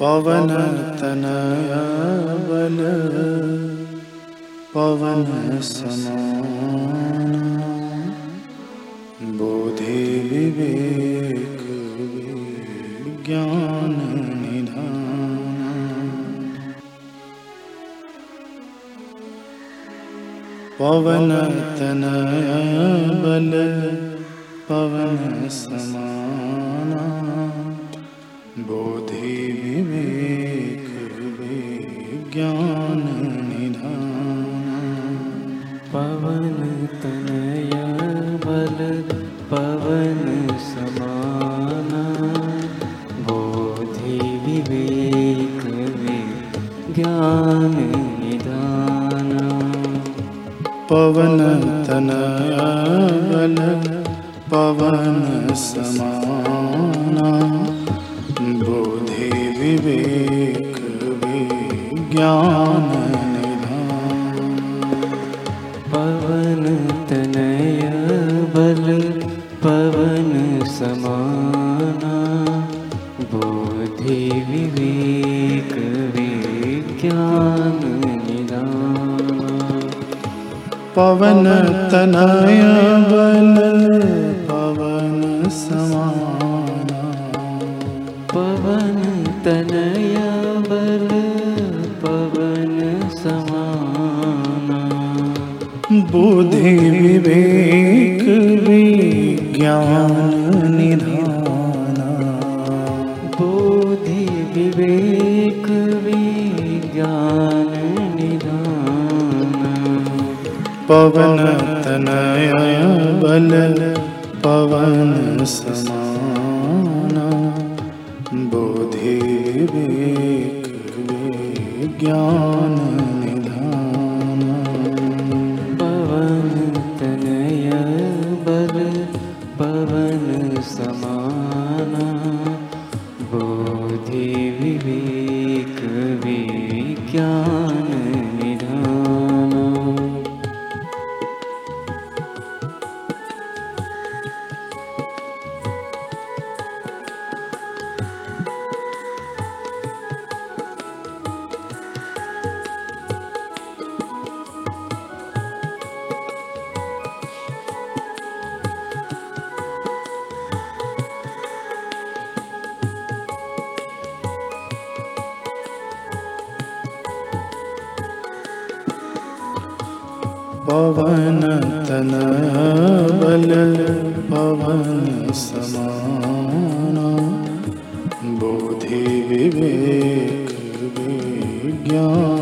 पवनतनया बल पवन समान बोधि विवेक ज्ञान निधान। पवनतनया बल पवन समाना बोधि विवेक विज्ञान निधान पवन तनय बल पवन समाना बोधि विवेक विज्ञान निधान। पवन तनया बल पवन समाना विवेक विज्ञान पवन तनय बल पवन समाना। बोधि विवेक विज्ञान पवन तनय बल पवन समाना। पवन तनय बल पवन समाना। बुद्धि विवेक विज्ञान निधाना। बोधि विवेक विज्ञान निधान। पवन तनय बल पवन समाना विवेक विज्ञान निधाना पवन तनय बल पवन समाना। विवेक पवन तनय बल पवन समाना बोधि विवेक विज्ञान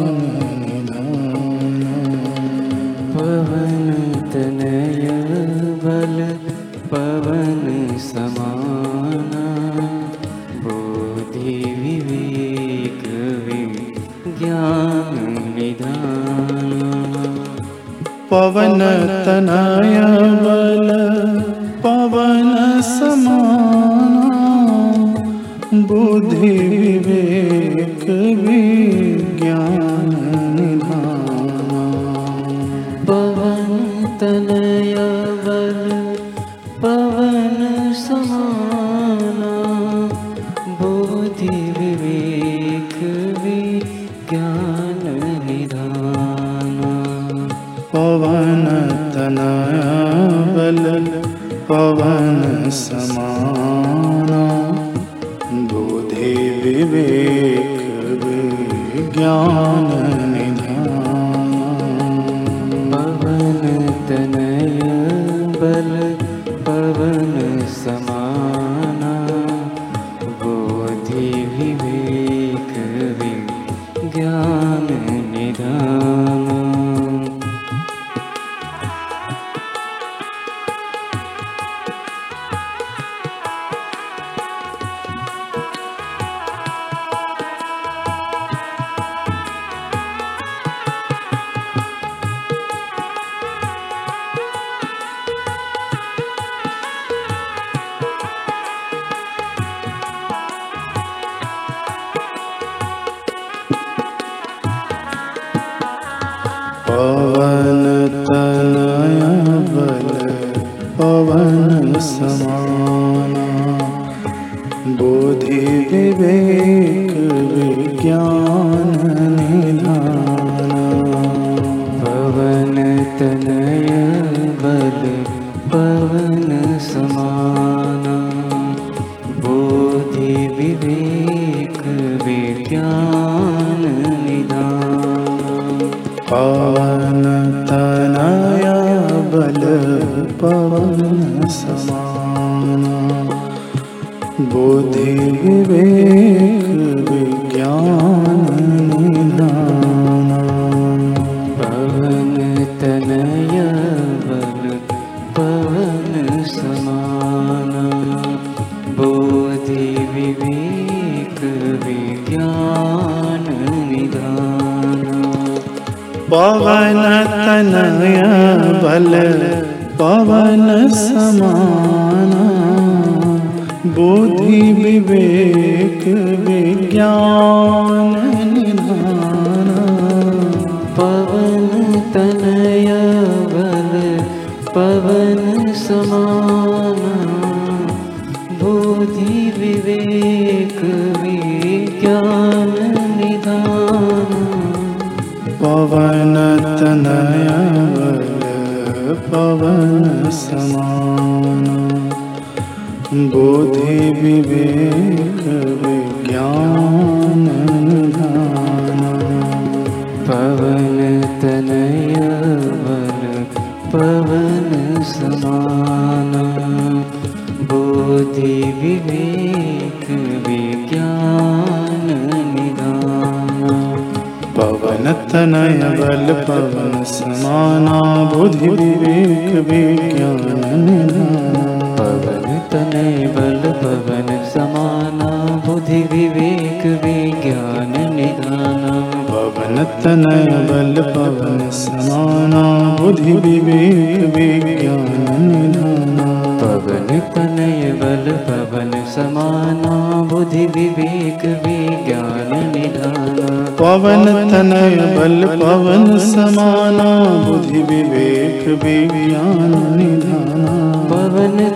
तनय बल पवन समाना बुद्धि विवेक विज्ञान निधान पवन तनय बल पवन समाना बोधि विवेक विज्ञान निधान पवन पवन समान बुद्धि विवेक विज्ञान निधान पवन तनय बल पवन समाना बोधि विवेक विज्ञान निधान पवन तनय बल पवन समान बुद्धि विवेक विज्ञान निधान बुद्धि विवेक विज्ञान निधान पवन तनय बल पवन समाना बोधि विवेक विज्ञान निधान पवन तनय बल पवन समाना बुद्धि विवेक विज्ञान निधान बल पवन समाना बुद्धि विवेक विज्ञान निधान पवन तनय बल पवन समाना बुद्धि विवेक विज्ञान निधान पवन तनय बल पवन समाना बुद्धि विवेक विज्ञान निधान पवन तनय बल पवन समाना बुद्धि विवेक विज्ञान निधान पवन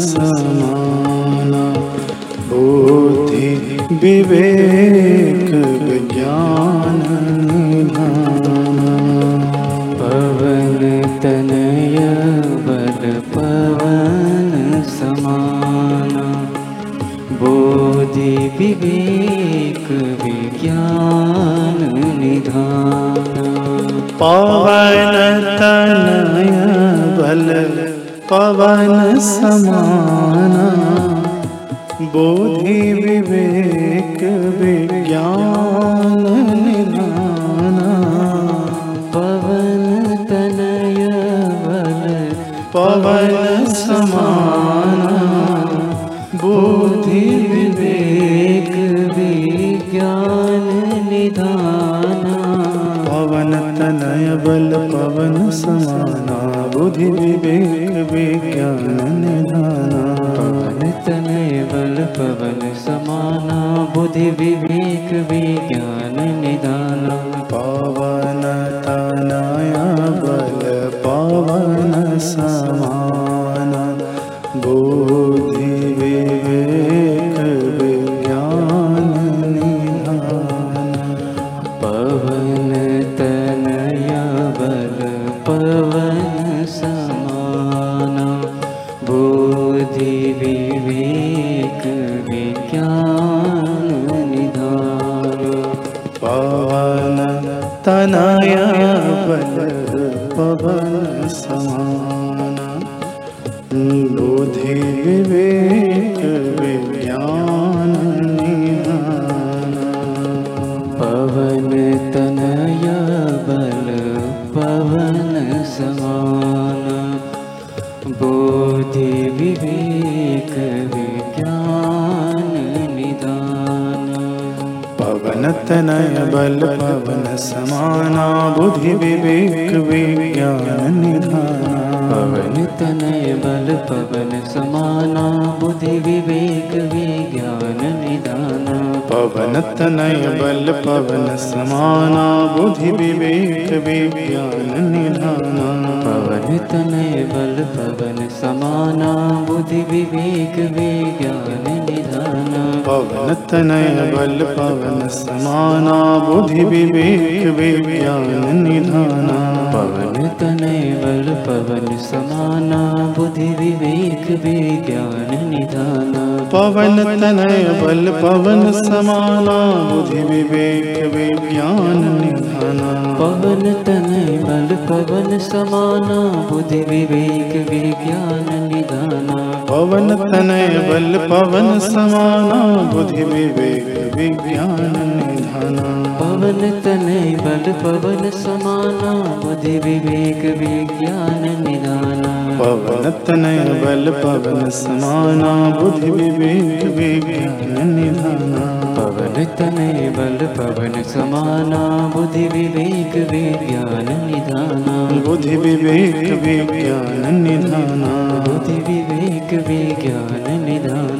समाना बुद्धि विवेक निधान पवन तनय बल पवन समाना बोधि विवेक विज्ञान निधान। पवन तनय बल पवन समाना। बोधि विवेक विज्ञान विवेक विज्ञान निधान? पवन तनय बल पवन समाना। बुद्धि विवेक विज्ञान निधान। पवन तनय बल पवन समान। बोधि विवेक तनय बल पवन समाना बुद्धि विवेक विज्ञान निधाना पवन तनय बल पवन समाना बुद्धि विवेक विज्ञान निदान पवन तनय बल पवन समाना बुद्धि विवेक विज्ञान निधाना पवन तनय बल पवन समाना बुद्धि विवेक विज्ञान निधान पवन तनय बल पवन समाना बुद्धि विवेक विज्ञान निधाना पवन तनय बल पवन समाना बुद्धि विवेक विज्ञान निधान पवन तनय बल पवन समाना बुद्धि विवेक विज्ञान निधाना पवन तनय बल पवन समाना बुद्धि विवेक विज्ञान निधान पवन तनय बल पवन समाना बुद्धि विवेक विज्ञान निधाना पवन तनय बल पवन समाना बुद्धि विवेक विज्ञान निधान पवन तनय बल पवन समाना बुद्धि विवेक विज्ञान निधाना पवन तनय बल पवन समाना बुद्धि विवेक विज्ञान निधान बुद्धि विवेक विज्ञान निधाना बुद्धि विवेक विज्ञान निधान